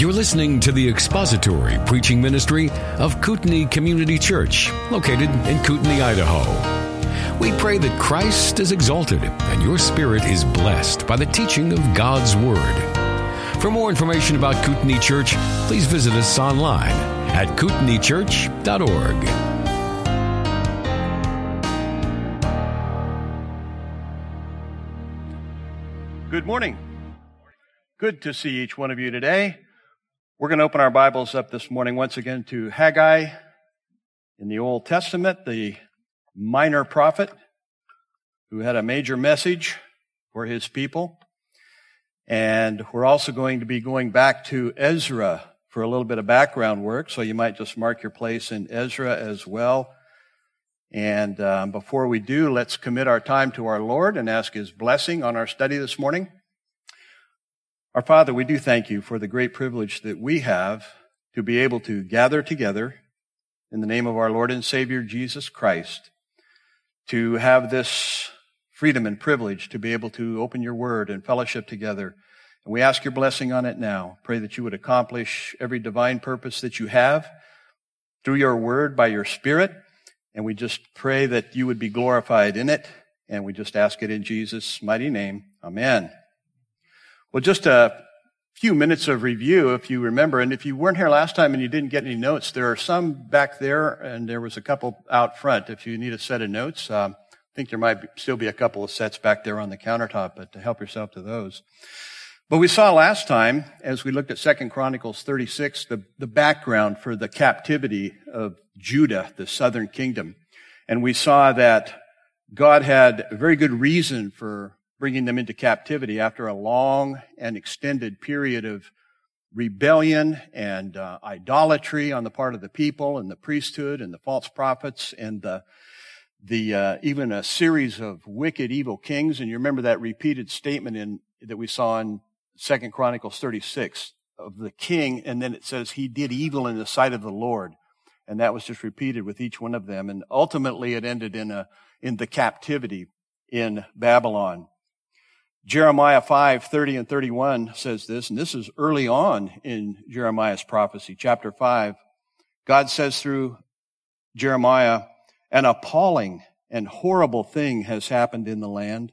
You're listening to the expository preaching ministry of Kootenai Community Church, located in Kootenai, Idaho. We pray that Christ is exalted and your spirit is blessed by the teaching of God's Word. For more information about Kootenai Church, please visit us online at kootenaichurch.org. Good morning. Good to see each one of you today. We're going to open our Bibles up this morning once again to Haggai in the Old Testament, the minor prophet who had a major message for his people. And we're also going to be going back to Ezra for a little bit of background work. So you might just mark your place in Ezra as well. And um, before we do, let's commit our time to our Lord and ask his blessing on our study this morning. Our Father, we do thank you for the great privilege that we have to be able to gather together in the name of our Lord and Savior Jesus Christ, to have this freedom and privilege to be able to open your word and fellowship together. And we ask your blessing on it now. Pray that you would accomplish every divine purpose that you have through your word by your spirit. And we just pray that you would be glorified in it. And we just ask it in Jesus' mighty name. Amen. Well, just a few minutes of review, if you remember. And if you weren't here last time and you didn't get any notes, there are some back there, and there was a couple out front. If you need a set of notes, um, I think there might still be a couple of sets back there on the countertop, but to help yourself to those. But we saw last time, as we looked at Second Chronicles 36, the, the background for the captivity of Judah, the southern kingdom. And we saw that God had a very good reason for bringing them into captivity after a long and extended period of rebellion and uh, idolatry on the part of the people and the priesthood and the false prophets and the the uh, even a series of wicked evil kings. And you remember that repeated statement in that we saw in second chronicles 36 of the king and then it says he did evil in the sight of the lord. And that was just repeated with each one of them. And ultimately it ended in a in the captivity in babylon Jeremiah 5, 30 and 31 says this, and this is early on in Jeremiah's prophecy, chapter 5. God says through Jeremiah, an appalling and horrible thing has happened in the land.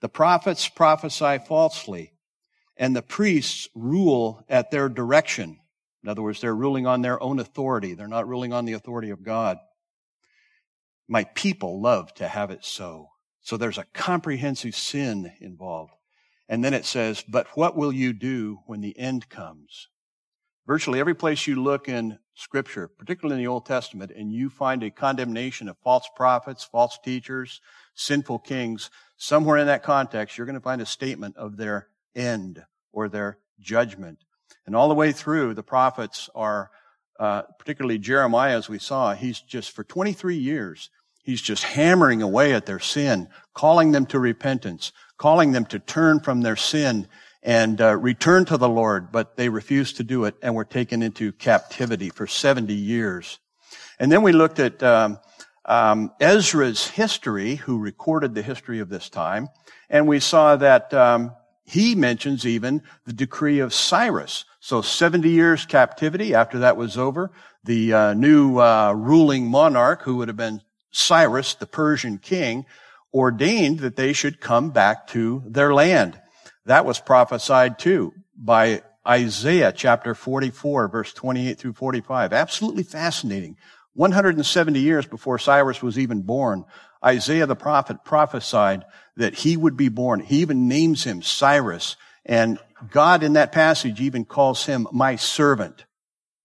The prophets prophesy falsely, and the priests rule at their direction. In other words, they're ruling on their own authority. They're not ruling on the authority of God. My people love to have it so. So there's a comprehensive sin involved. And then it says, but what will you do when the end comes? Virtually every place you look in scripture, particularly in the Old Testament, and you find a condemnation of false prophets, false teachers, sinful kings, somewhere in that context, you're going to find a statement of their end or their judgment. And all the way through, the prophets are, uh, particularly Jeremiah, as we saw, he's just for 23 years, He's just hammering away at their sin, calling them to repentance, calling them to turn from their sin and uh, return to the Lord, but they refused to do it and were taken into captivity for 70 years. And then we looked at um, um, Ezra's history, who recorded the history of this time, and we saw that um, he mentions even the decree of Cyrus. So 70 years captivity. After that was over, the uh, new uh, ruling monarch, who would have been Cyrus, the Persian king, ordained that they should come back to their land. That was prophesied too by Isaiah chapter 44 verse 28 through 45. Absolutely fascinating. 170 years before Cyrus was even born, Isaiah the prophet prophesied that he would be born. He even names him Cyrus. And God in that passage even calls him my servant,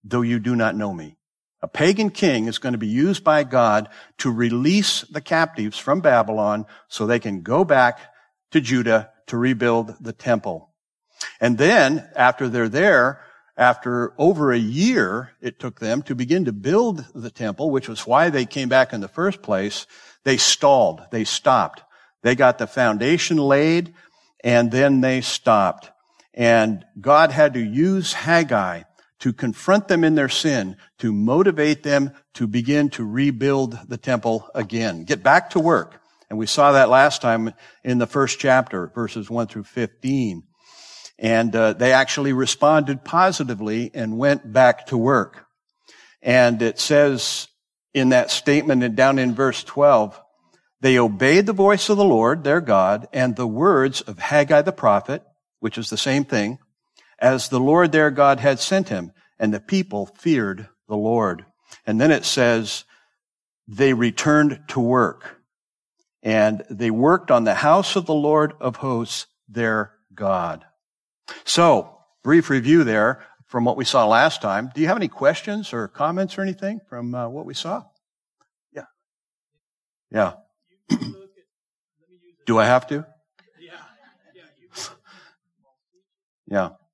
though you do not know me. A pagan king is going to be used by God to release the captives from Babylon so they can go back to Judah to rebuild the temple. And then, after they're there, after over a year it took them to begin to build the temple, which was why they came back in the first place, they stalled. They stopped. They got the foundation laid and then they stopped. And God had to use Haggai to confront them in their sin, to motivate them to begin to rebuild the temple again. Get back to work. And we saw that last time in the first chapter, verses 1 through 15. And uh, they actually responded positively and went back to work. And it says in that statement and down in verse 12, they obeyed the voice of the Lord, their God, and the words of Haggai the prophet, which is the same thing, as the Lord their God had sent him. And the people feared the Lord. And then it says, they returned to work and they worked on the house of the Lord of hosts, their God. So, brief review there from what we saw last time. Do you have any questions or comments or anything from uh, what we saw? Yeah. Yeah. Do I have to? Yeah. Yeah,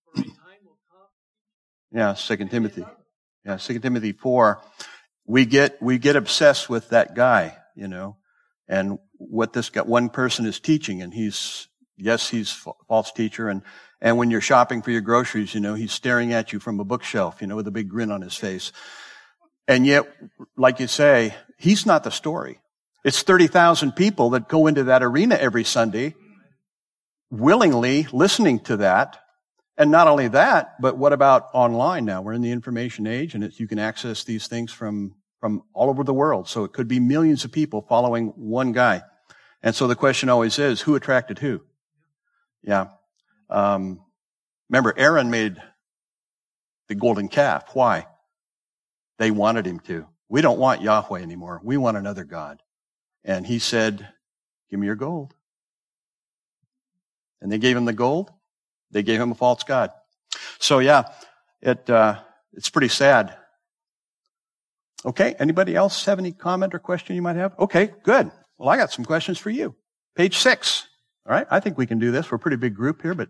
Second Timothy. Yeah, Second Timothy four. We get we get obsessed with that guy, you know, and what this guy, one person is teaching, and he's yes, he's false teacher, and and when you're shopping for your groceries, you know, he's staring at you from a bookshelf, you know, with a big grin on his face. And yet, like you say, he's not the story. It's 30,000 people that go into that arena every Sunday willingly listening to that and not only that, but what about online now? We're in the information age and you can access these things from, from all over the world. So it could be millions of people following one guy. And so the question always is, who attracted who? Yeah. Um, remember, Aaron made the golden calf. Why? They wanted him to. We don't want Yahweh anymore. We want another God. And he said, give me your gold. And they gave him the gold. They gave him a false god. So yeah, it uh, it's pretty sad. Okay, anybody else have any comment or question you might have? Okay, good. Well, I got some questions for you. Page six. All right, I think we can do this. We're a pretty big group here, but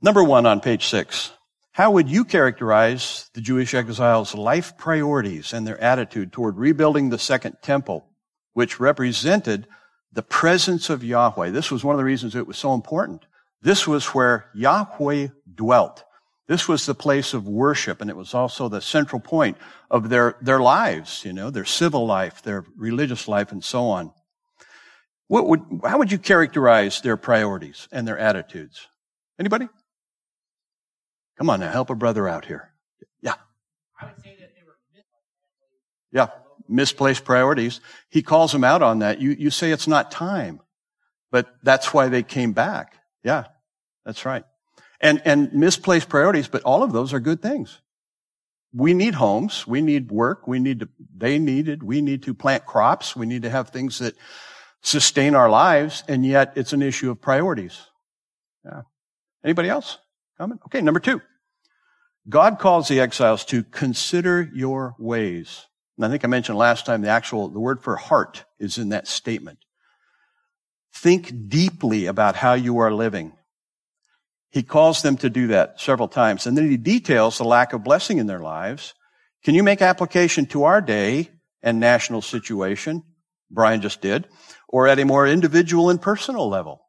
number one on page six. How would you characterize the Jewish exiles' life priorities and their attitude toward rebuilding the second temple, which represented the presence of Yahweh? This was one of the reasons it was so important. This was where Yahweh dwelt. This was the place of worship, and it was also the central point of their, their lives, you know, their civil life, their religious life, and so on. What would, how would you characterize their priorities and their attitudes? Anybody? Come on now, help a brother out here. Yeah. I would say that they were Yeah, misplaced priorities. He calls them out on that. You, you say it's not time, but that's why they came back. Yeah, that's right. And, and misplaced priorities, but all of those are good things. We need homes. We need work. We need to, they needed, we need to plant crops. We need to have things that sustain our lives. And yet it's an issue of priorities. Yeah. Anybody else? Comment? Okay. Number two. God calls the exiles to consider your ways. And I think I mentioned last time the actual, the word for heart is in that statement. Think deeply about how you are living. He calls them to do that several times. And then he details the lack of blessing in their lives. Can you make application to our day and national situation? Brian just did. Or at a more individual and personal level?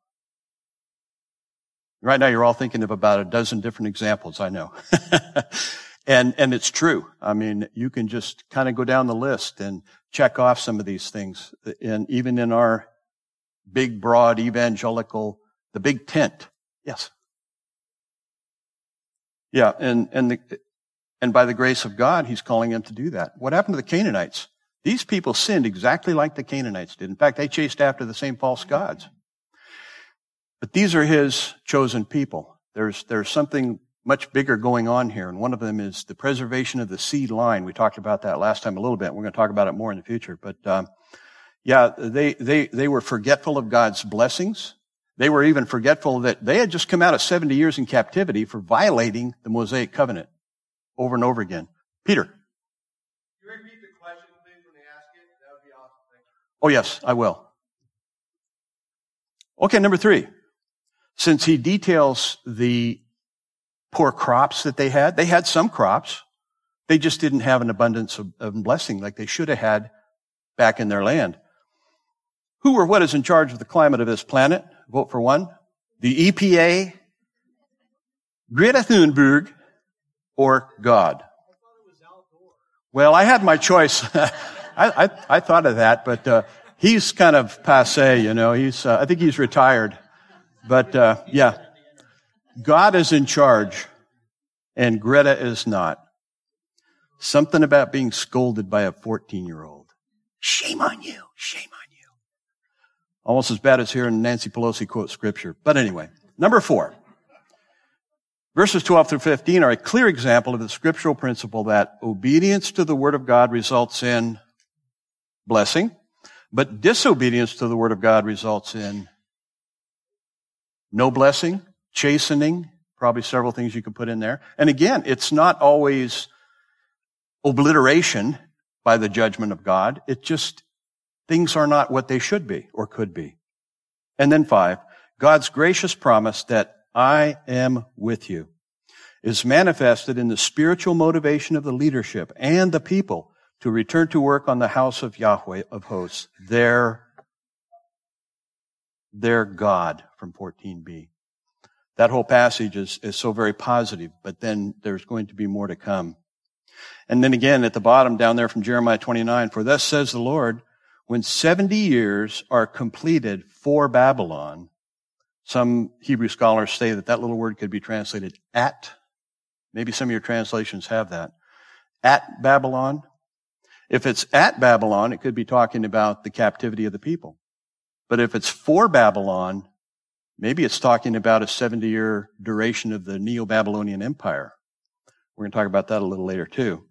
Right now you're all thinking of about a dozen different examples, I know. and, and it's true. I mean, you can just kind of go down the list and check off some of these things. And even in our big, broad evangelical, the big tent. Yes. Yeah, and, and, the, and by the grace of God, he's calling them to do that. What happened to the Canaanites? These people sinned exactly like the Canaanites did. In fact, they chased after the same false gods. But these are his chosen people. There's, there's something much bigger going on here, and one of them is the preservation of the seed line. We talked about that last time a little bit. We're going to talk about it more in the future. But um, yeah, they, they, they were forgetful of God's blessings. They were even forgetful that they had just come out of 70 years in captivity for violating the Mosaic covenant over and over again. Peter. you repeat the question, please, when they ask it? That would be awesome. Oh, yes, I will. Okay, number three. Since he details the poor crops that they had, they had some crops. They just didn't have an abundance of, of blessing like they should have had back in their land. Who or what is in charge of the climate of this planet? Vote for one. The EPA, Greta Thunberg, or God. Well, I had my choice. I, I, I, thought of that, but uh, he's kind of passe, you know. He's, uh, I think he's retired. But uh, yeah, God is in charge and Greta is not. Something about being scolded by a 14 year old. Shame on you. Shame. Almost as bad as hearing Nancy Pelosi quote scripture. But anyway, number four. Verses 12 through 15 are a clear example of the scriptural principle that obedience to the word of God results in blessing, but disobedience to the word of God results in no blessing, chastening, probably several things you could put in there. And again, it's not always obliteration by the judgment of God. It just, things are not what they should be or could be. And then five, God's gracious promise that I am with you is manifested in the spiritual motivation of the leadership and the people to return to work on the house of Yahweh of hosts, their, their God from 14b. That whole passage is, is so very positive, but then there's going to be more to come. And then again at the bottom down there from Jeremiah 29, for thus says the Lord, when 70 years are completed for Babylon, some Hebrew scholars say that that little word could be translated at. Maybe some of your translations have that. At Babylon. If it's at Babylon, it could be talking about the captivity of the people. But if it's for Babylon, maybe it's talking about a 70 year duration of the Neo-Babylonian Empire. We're going to talk about that a little later too.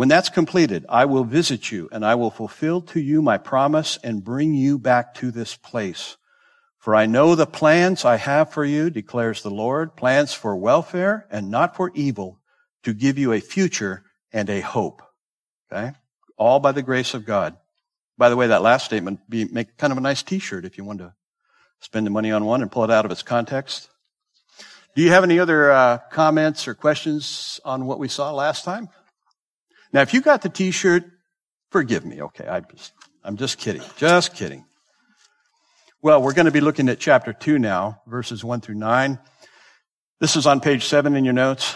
When that's completed, I will visit you and I will fulfill to you my promise and bring you back to this place. For I know the plans I have for you, declares the Lord, plans for welfare and not for evil, to give you a future and a hope. Okay? All by the grace of God. By the way, that last statement be make kind of a nice t-shirt if you want to spend the money on one and pull it out of its context. Do you have any other uh, comments or questions on what we saw last time? Now, if you got the t-shirt, forgive me. Okay. I just, I'm just kidding. Just kidding. Well, we're going to be looking at chapter 2 now, verses 1 through 9. This is on page 7 in your notes.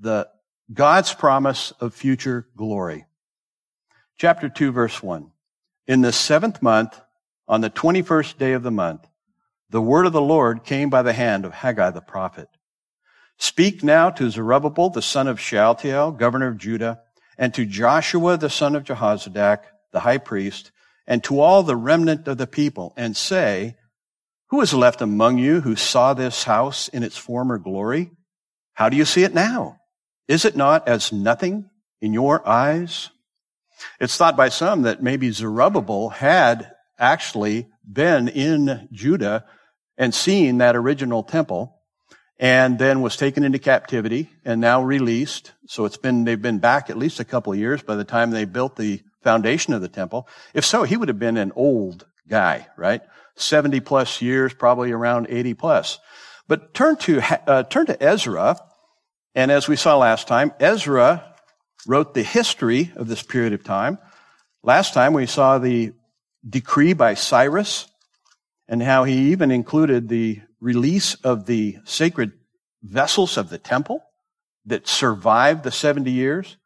The God's promise of future glory. Chapter 2, verse 1. In the seventh month, on the 21st day of the month, the word of the Lord came by the hand of Haggai the prophet. Speak now to Zerubbabel, the son of Shealtiel, governor of Judah, and to Joshua, the son of Jehozadak, the high priest, and to all the remnant of the people and say, who is left among you who saw this house in its former glory? How do you see it now? Is it not as nothing in your eyes? It's thought by some that maybe Zerubbabel had actually been in Judah and seen that original temple and then was taken into captivity and now released. So it's been, they've been back at least a couple of years by the time they built the foundation of the temple. If so, he would have been an old guy, right? 70 plus years, probably around 80 plus. But turn to, uh, turn to Ezra. And as we saw last time, Ezra wrote the history of this period of time. Last time we saw the decree by Cyrus and how he even included the release of the sacred vessels of the temple that survived the 70 years.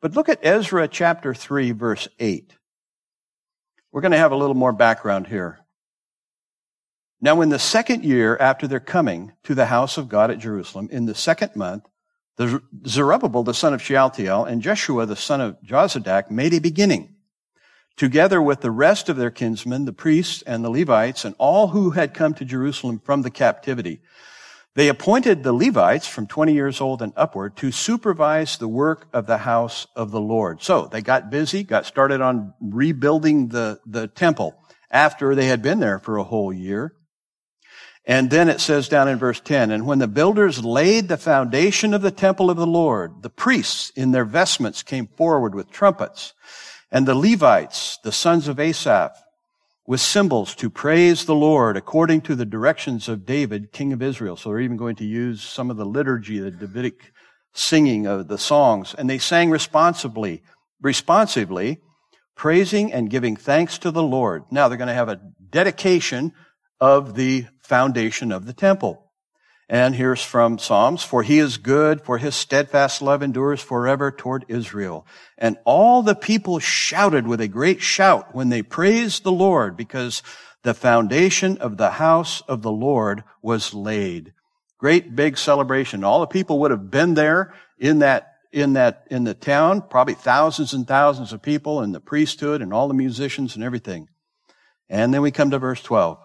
But look at Ezra chapter 3, verse 8. We're going to have a little more background here. Now, in the second year after their coming to the house of God at Jerusalem, in the second month, the Zerubbabel, the son of Shealtiel, and Jeshua, the son of Jozadak, made a beginning, together with the rest of their kinsmen, the priests and the Levites, and all who had come to Jerusalem from the captivity. They appointed the Levites from 20 years old and upward to supervise the work of the house of the Lord. So they got busy, got started on rebuilding the, the temple after they had been there for a whole year. And then it says down in verse 10, and when the builders laid the foundation of the temple of the Lord, the priests in their vestments came forward with trumpets, and the Levites, the sons of Asaph, with cymbals to praise the Lord according to the directions of David, king of Israel. So they're even going to use some of the liturgy, the Davidic singing of the songs. And they sang responsibly, responsively, praising and giving thanks to the Lord. Now they're going to have a dedication of the foundation of the temple. And here's from Psalms, for he is good, for his steadfast love endures forever toward Israel. And all the people shouted with a great shout when they praised the Lord because the foundation of the house of the Lord was laid. Great big celebration. All the people would have been there in that, in that, in the town, probably thousands and thousands of people and the priesthood and all the musicians and everything. And then we come to verse 12.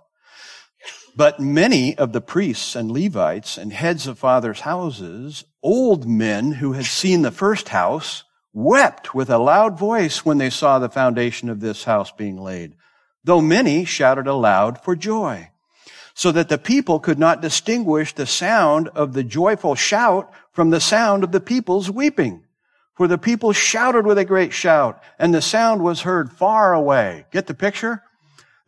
But many of the priests and Levites and heads of fathers' houses, old men who had seen the first house, wept with a loud voice when they saw the foundation of this house being laid, though many shouted aloud for joy, so that the people could not distinguish the sound of the joyful shout from the sound of the people's weeping. For the people shouted with a great shout, and the sound was heard far away. Get the picture?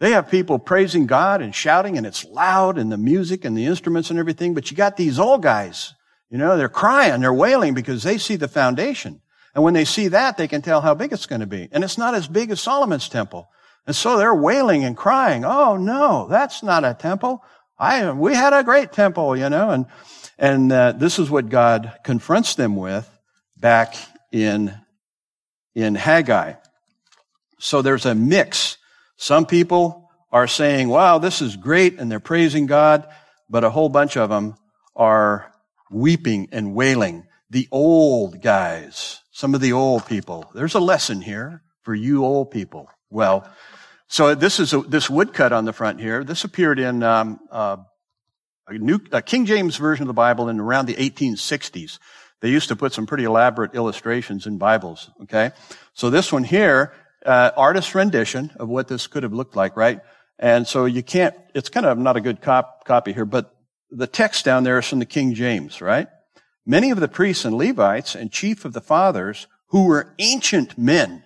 They have people praising God and shouting, and it's loud, and the music and the instruments and everything, but you got these old guys, you know, they're crying, they're wailing because they see the foundation. And when they see that, they can tell how big it's going to be. And it's not as big as Solomon's temple. And so they're wailing and crying, oh no, that's not a temple. I, we had a great temple, you know, and, and uh, this is what God confronts them with back in, in Haggai. So there's a mix. Some people are saying, wow, this is great, and they're praising God, but a whole bunch of them are weeping and wailing. The old guys, some of the old people. There's a lesson here for you old people. Well, so this is a, this woodcut on the front here. This appeared in um, uh, a new a King James version of the Bible in around the 1860s. They used to put some pretty elaborate illustrations in Bibles. Okay, so this one here, uh, artist rendition of what this could have looked like, right? And so you can't. It's kind of not a good cop, copy here, but the text down there is from the King James, right? Many of the priests and Levites and chief of the fathers who were ancient men.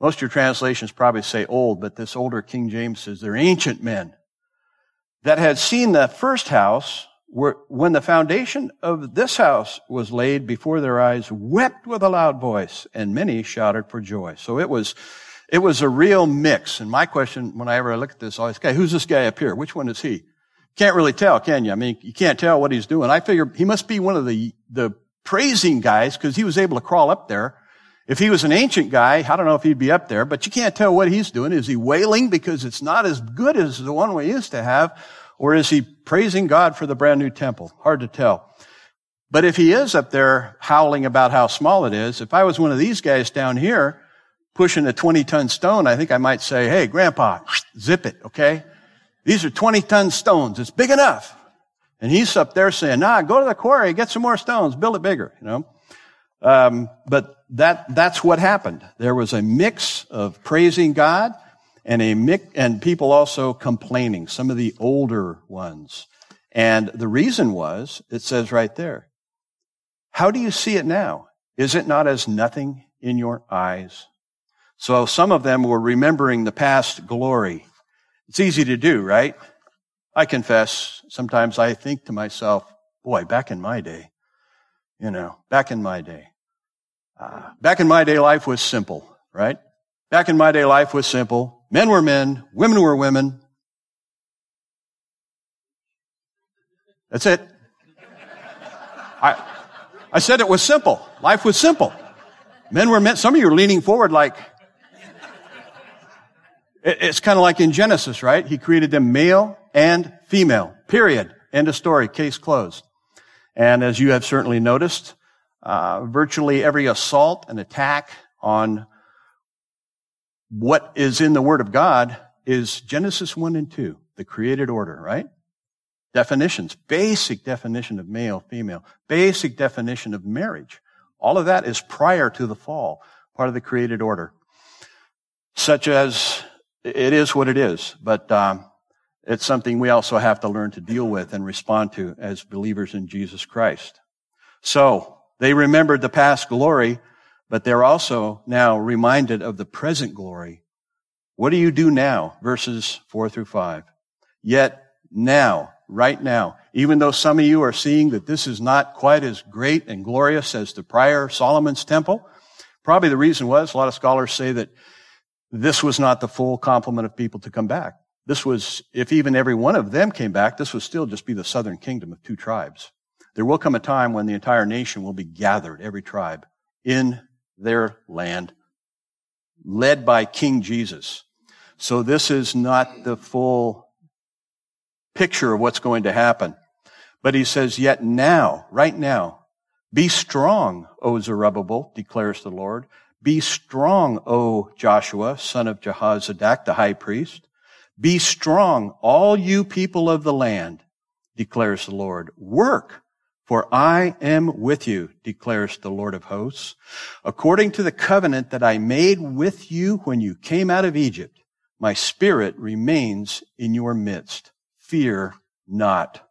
Most of your translations probably say old, but this older King James says they're ancient men that had seen the first house were, when the foundation of this house was laid before their eyes, wept with a loud voice, and many shouted for joy. So it was, it was a real mix. And my question, whenever I look at this, always, okay, who's this guy up here? Which one is he? Can't really tell, can you? I mean, you can't tell what he's doing. I figure he must be one of the, the praising guys because he was able to crawl up there. If he was an ancient guy, I don't know if he'd be up there, but you can't tell what he's doing. Is he wailing because it's not as good as the one we used to have? Or is he praising God for the brand new temple? Hard to tell. But if he is up there howling about how small it is, if I was one of these guys down here pushing a 20 ton stone, I think I might say, Hey, grandpa, zip it, okay? These are 20 ton stones. It's big enough. And he's up there saying, nah, go to the quarry, get some more stones, build it bigger, you know. Um, but that, that's what happened. There was a mix of praising God and a mix, and people also complaining, some of the older ones. And the reason was, it says right there, how do you see it now? Is it not as nothing in your eyes? So some of them were remembering the past glory it's easy to do, right? I confess, sometimes I think to myself, boy, back in my day, you know, back in my day. Uh, back in my day, life was simple, right? Back in my day, life was simple. Men were men, women were women. That's it. I, I said it was simple. Life was simple. Men were men. Some of you are leaning forward like, it's kind of like in Genesis, right? He created them male and female. Period. End of story. Case closed. And as you have certainly noticed, uh, virtually every assault and attack on what is in the Word of God is Genesis 1 and 2, the created order, right? Definitions, basic definition of male, female, basic definition of marriage. All of that is prior to the fall, part of the created order. Such as it is what it is, but um, it's something we also have to learn to deal with and respond to as believers in Jesus Christ. So they remembered the past glory, but they're also now reminded of the present glory. What do you do now? Verses four through five. Yet now, right now, even though some of you are seeing that this is not quite as great and glorious as the prior Solomon's temple, probably the reason was a lot of scholars say that this was not the full complement of people to come back. This was, if even every one of them came back, this would still just be the southern kingdom of two tribes. There will come a time when the entire nation will be gathered, every tribe, in their land, led by King Jesus. So this is not the full picture of what's going to happen. But he says, yet now, right now, be strong, O Zerubbabel, declares the Lord. Be strong, O Joshua, son of Jehozadak, the high priest. Be strong, all you people of the land, declares the Lord. Work, for I am with you, declares the Lord of hosts. According to the covenant that I made with you when you came out of Egypt, my spirit remains in your midst. Fear not.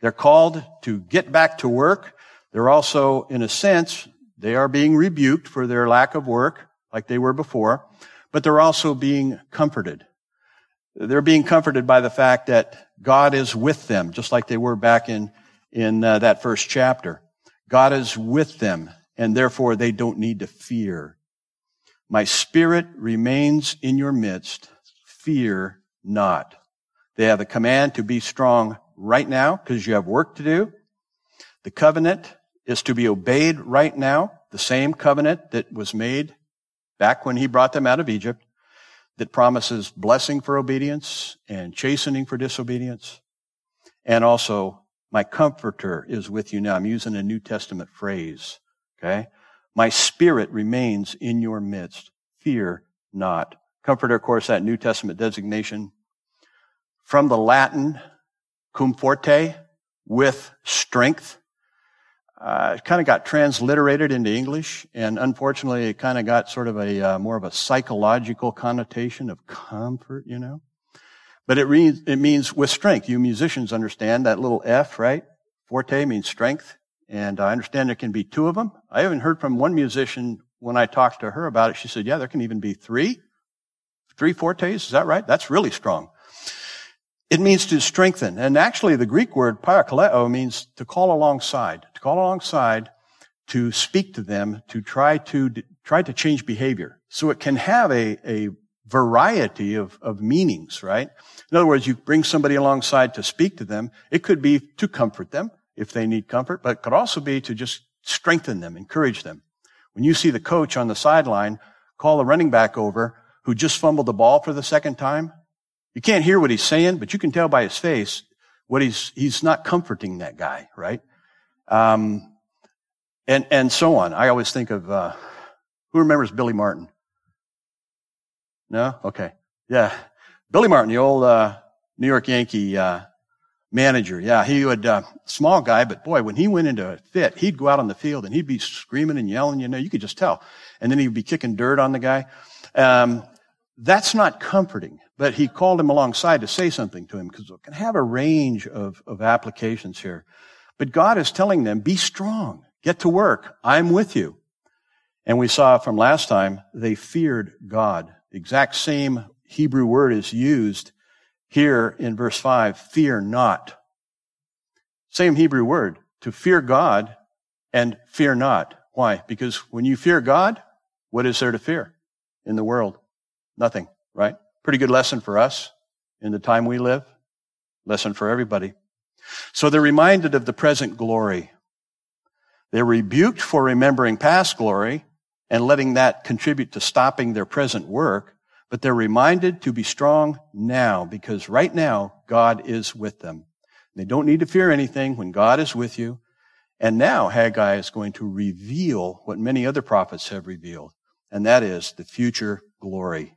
They're called to get back to work. They're also, in a sense, they are being rebuked for their lack of work, like they were before, but they're also being comforted. They're being comforted by the fact that God is with them, just like they were back in in uh, that first chapter. God is with them, and therefore they don't need to fear. My spirit remains in your midst. Fear not. They have the command to be strong right now because you have work to do. The covenant is to be obeyed right now. The same covenant that was made back when he brought them out of Egypt that promises blessing for obedience and chastening for disobedience and also my comforter is with you now. I'm using a New Testament phrase. Okay. My spirit remains in your midst. Fear not. Comforter, of course, that New Testament designation from the Latin cum forte with strength. Uh, it kind of got transliterated into English, and unfortunately, it kind of got sort of a uh, more of a psychological connotation of comfort, you know. But it, it means with strength. You musicians understand that little F, right? Forte means strength. And I understand there can be two of them. I even heard from one musician when I talked to her about it. She said, yeah, there can even be three. Three fortes. Is that right? That's really strong. It means to strengthen. And actually, the Greek word parakaleo means to call alongside, to call alongside, to speak to them, to try to, try to change behavior. So it can have a, a variety of, of meanings, right? In other words, you bring somebody alongside to speak to them. It could be to comfort them if they need comfort, but it could also be to just strengthen them, encourage them. When you see the coach on the sideline call the running back over who just fumbled the ball for the second time, you can't hear what he's saying, but you can tell by his face what he's, he's not comforting that guy, right? Um, and, and so on. I always think of, uh, who remembers Billy Martin? No? Okay. Yeah. Billy Martin, the old uh, New York Yankee uh, manager. Yeah, he would, uh, small guy, but boy, when he went into a fit, he'd go out on the field and he'd be screaming and yelling, you know, you could just tell. And then he'd be kicking dirt on the guy. Um, that's not comforting, but he called him alongside to say something to him because it can have a range of, of applications here. But God is telling them, be strong, get to work. I'm with you. And we saw from last time, they feared God. The exact same Hebrew word is used here in verse 5 fear not. Same Hebrew word to fear God and fear not. Why? Because when you fear God, what is there to fear in the world? Nothing, right? Pretty good lesson for us in the time we live. Lesson for everybody. So they're reminded of the present glory. They're rebuked for remembering past glory and letting that contribute to stopping their present work, but they're reminded to be strong now because right now God is with them. They don't need to fear anything when God is with you. And now Haggai is going to reveal what many other prophets have revealed, and that is the future glory.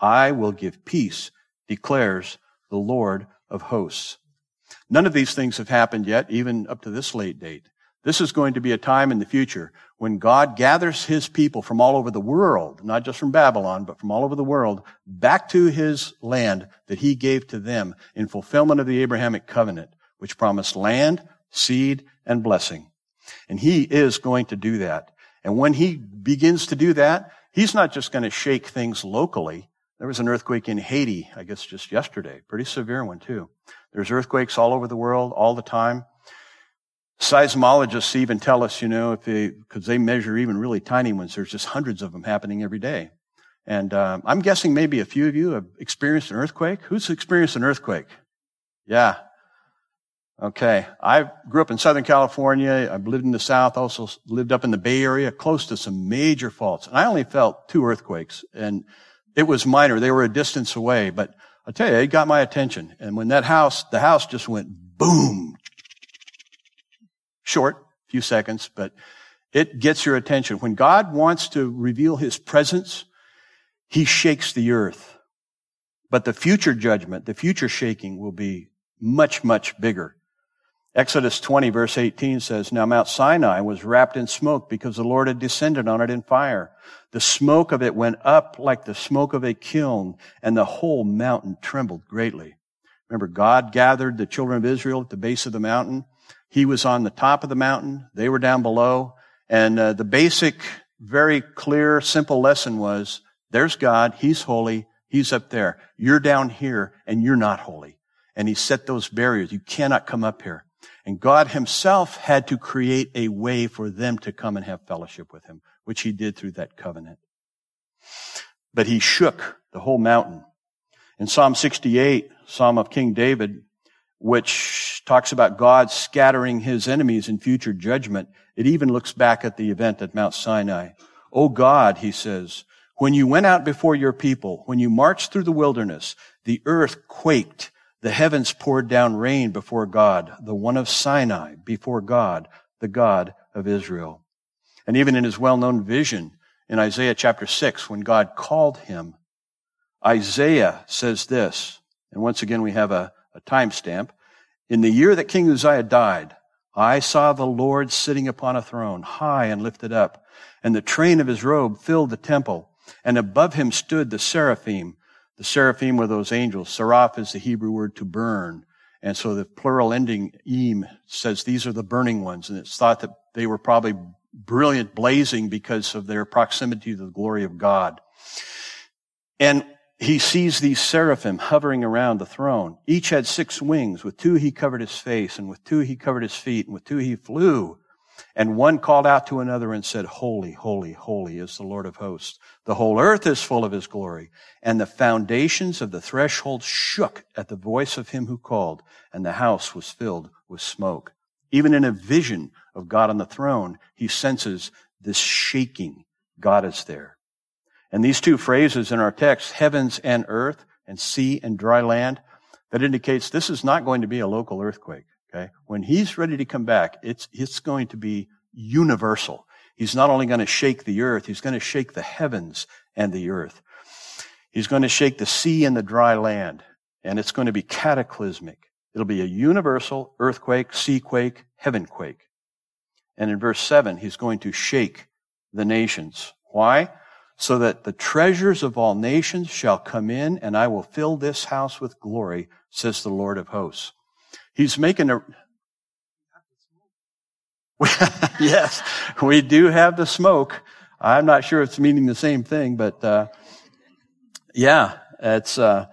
I will give peace, declares the Lord of hosts. None of these things have happened yet, even up to this late date. This is going to be a time in the future when God gathers his people from all over the world, not just from Babylon, but from all over the world, back to his land that he gave to them in fulfillment of the Abrahamic covenant, which promised land, seed, and blessing. And he is going to do that. And when he begins to do that, he's not just going to shake things locally. There was an earthquake in Haiti, I guess just yesterday. Pretty severe one too. There's earthquakes all over the world all the time. Seismologists even tell us, you know, if they, because they measure even really tiny ones, there's just hundreds of them happening every day. And um, I'm guessing maybe a few of you have experienced an earthquake. Who's experienced an earthquake? Yeah. Okay. I grew up in Southern California. I've lived in the South, also lived up in the Bay Area, close to some major faults. And I only felt two earthquakes, and it was minor. They were a distance away, but I tell you, it got my attention. And when that house, the house just went boom. Short, few seconds, but it gets your attention. When God wants to reveal his presence, he shakes the earth. But the future judgment, the future shaking will be much, much bigger. Exodus 20 verse 18 says, Now Mount Sinai was wrapped in smoke because the Lord had descended on it in fire. The smoke of it went up like the smoke of a kiln, and the whole mountain trembled greatly. Remember, God gathered the children of Israel at the base of the mountain. He was on the top of the mountain. They were down below. And uh, the basic, very clear, simple lesson was, there's God. He's holy. He's up there. You're down here and you're not holy. And he set those barriers. You cannot come up here. And God himself had to create a way for them to come and have fellowship with him, which he did through that covenant. But he shook the whole mountain. In Psalm 68, Psalm of King David, which talks about God scattering his enemies in future judgment, it even looks back at the event at Mount Sinai. O God, he says, when you went out before your people, when you marched through the wilderness, the earth quaked the heavens poured down rain before God, the one of Sinai, before God, the God of Israel. And even in his well-known vision in Isaiah chapter 6, when God called him, Isaiah says this, and once again we have a, a timestamp. In the year that King Uzziah died, I saw the Lord sitting upon a throne, high and lifted up, and the train of his robe filled the temple, and above him stood the seraphim. The seraphim were those angels. Seraph is the Hebrew word to burn. And so the plural ending im says these are the burning ones. And it's thought that they were probably brilliant, blazing because of their proximity to the glory of God. And he sees these seraphim hovering around the throne. Each had six wings. With two he covered his face, and with two he covered his feet, and with two he flew. And one called out to another and said, Holy, holy, holy is the Lord of hosts. The whole earth is full of his glory. And the foundations of the threshold shook at the voice of him who called, and the house was filled with smoke. Even in a vision of God on the throne, he senses this shaking. God is there. And these two phrases in our text, heavens and earth, and sea and dry land, that indicates this is not going to be a local earthquake. Okay. When he's ready to come back, it's, it's going to be universal. He's not only going to shake the earth, he's going to shake the heavens and the earth. He's going to shake the sea and the dry land, and it's going to be cataclysmic. It'll be a universal earthquake, sea quake, heaven quake. And in verse 7, he's going to shake the nations. Why? So that the treasures of all nations shall come in, and I will fill this house with glory, says the Lord of hosts. He's making a. yes, we do have the smoke. I'm not sure it's meaning the same thing, but uh, yeah, it's. Uh,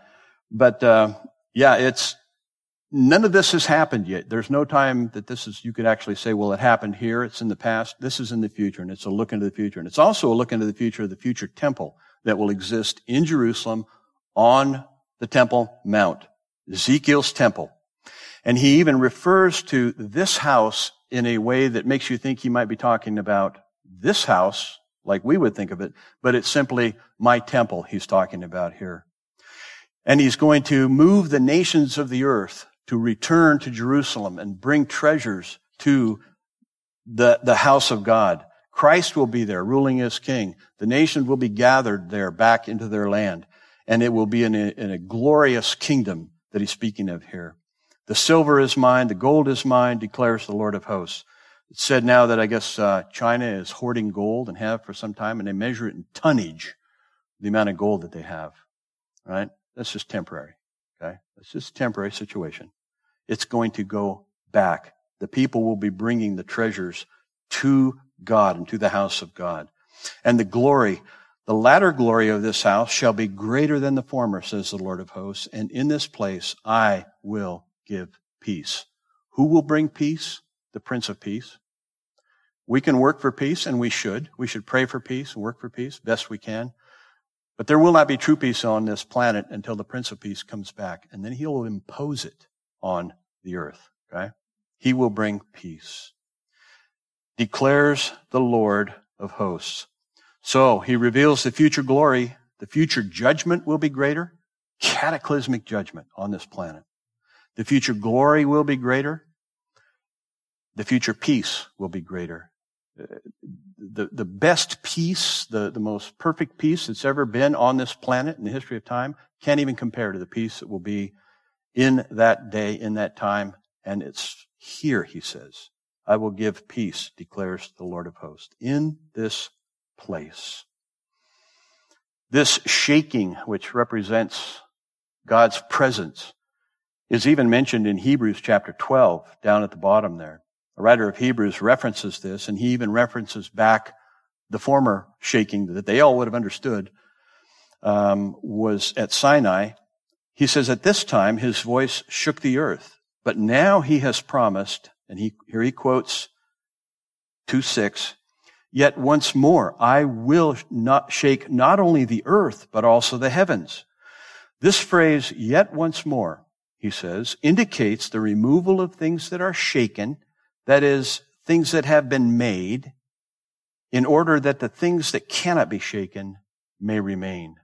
but uh, yeah, it's none of this has happened yet. There's no time that this is. You could actually say, well, it happened here. It's in the past. This is in the future, and it's a look into the future, and it's also a look into the future of the future temple that will exist in Jerusalem on the Temple Mount, Ezekiel's temple. And he even refers to this house in a way that makes you think he might be talking about this house, like we would think of it, but it's simply my temple he's talking about here. And he's going to move the nations of the earth to return to Jerusalem and bring treasures to the, the house of God. Christ will be there ruling as king. The nations will be gathered there back into their land. And it will be in a, in a glorious kingdom that he's speaking of here. The silver is mine, the gold is mine, declares the Lord of hosts. It's said now that I guess uh, China is hoarding gold and have for some time, and they measure it in tonnage, the amount of gold that they have. Right? That's just temporary. Okay? That's just a temporary situation. It's going to go back. The people will be bringing the treasures to God and to the house of God. And the glory, The latter glory of this house shall be greater than the former, says the Lord of hosts, and in this place I will give peace. Who will bring peace? The Prince of Peace. We can work for peace, and we should. We should pray for peace and work for peace best we can. But there will not be true peace on this planet until the Prince of Peace comes back, and then he will impose it on the earth. Okay? He will bring peace. Declares the Lord of hosts. So he reveals the future glory. The future judgment will be greater. Cataclysmic judgment on this planet. The future glory will be greater. The future peace will be greater uh, the, the best peace, the, the most perfect peace that's ever been on this planet in the history of time, can't even compare to the peace that will be in that day, in that time. And it's here, he says. I will give peace, declares the Lord of hosts, in this place. This shaking, which represents God's presence, is even mentioned in Hebrews chapter 12, down at the bottom there. The writer of Hebrews references this, and he even references back the former shaking that they all would have understood um, was at Sinai. He says, At this time, his voice shook the earth, but now he has promised, and he, here he quotes 2 6, Yet once more, I will not shake not only the earth, but also the heavens. This phrase, yet once more, he says, indicates the removal of things that are shaken that is, things that have been made, in order that the things that cannot be shaken may remain.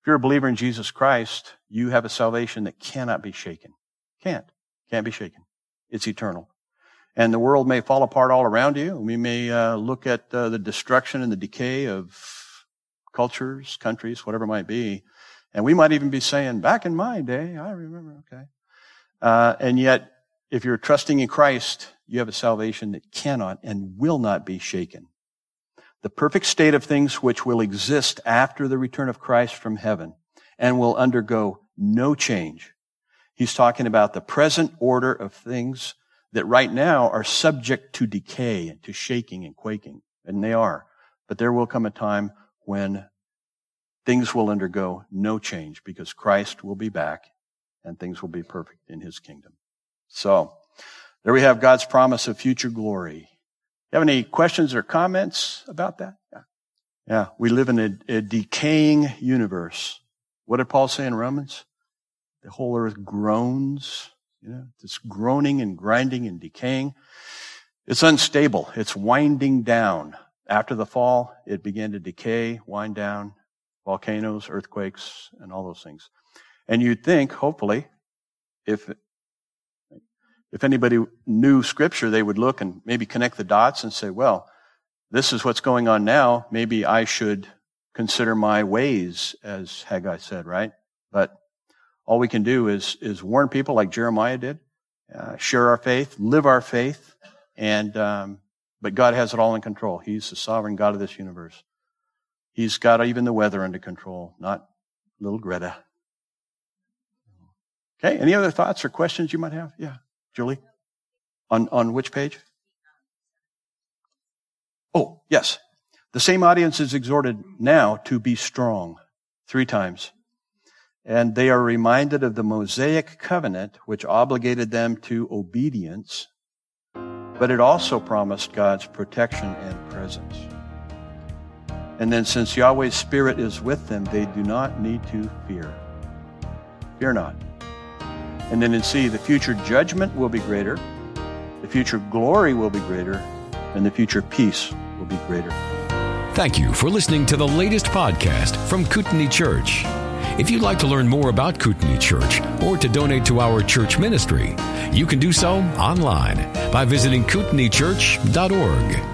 If you're a believer in Jesus Christ, you have a salvation that cannot be shaken. Can't. Can't be shaken. It's eternal. And the world may fall apart all around you. We may uh, look at uh, the destruction and the decay of cultures, countries, whatever it might be. And we might even be saying, back in my day, I remember, okay. Uh, and yet, if you're trusting in Christ, you have a salvation that cannot and will not be shaken. The perfect state of things which will exist after the return of Christ from heaven and will undergo no change. He's talking about the present order of things that right now are subject to decay and to shaking and quaking. And they are. But there will come a time when things will undergo no change because Christ will be back and things will be perfect in his kingdom. So, there we have God's promise of future glory. You have any questions or comments about that? Yeah. Yeah. We live in a, a decaying universe. What did Paul say in Romans? The whole earth groans. You know, it's groaning and grinding and decaying. It's unstable. It's winding down. After the fall, it began to decay, wind down, volcanoes, earthquakes, and all those things. And you'd think, hopefully, if if anybody knew scripture, they would look and maybe connect the dots and say, well, this is what's going on now. Maybe I should consider my ways, as Haggai said, right? But all we can do is, is warn people like Jeremiah did, uh, share our faith, live our faith, and, um, but God has it all in control. He's the sovereign God of this universe. He's got even the weather under control, not little Greta. Okay, any other thoughts or questions you might have? Yeah. Julie? On, on which page? Oh, yes. The same audience is exhorted now to be strong three times. And they are reminded of the Mosaic covenant, which obligated them to obedience, but it also promised God's protection and presence. And then, since Yahweh's Spirit is with them, they do not need to fear. Fear not. And then in C, the future judgment will be greater, the future glory will be greater, and the future peace will be greater. Thank you for listening to the latest podcast from Kootenai Church. If you'd like to learn more about Kootenai Church or to donate to our church ministry, you can do so online by visiting kootenaichurch.org.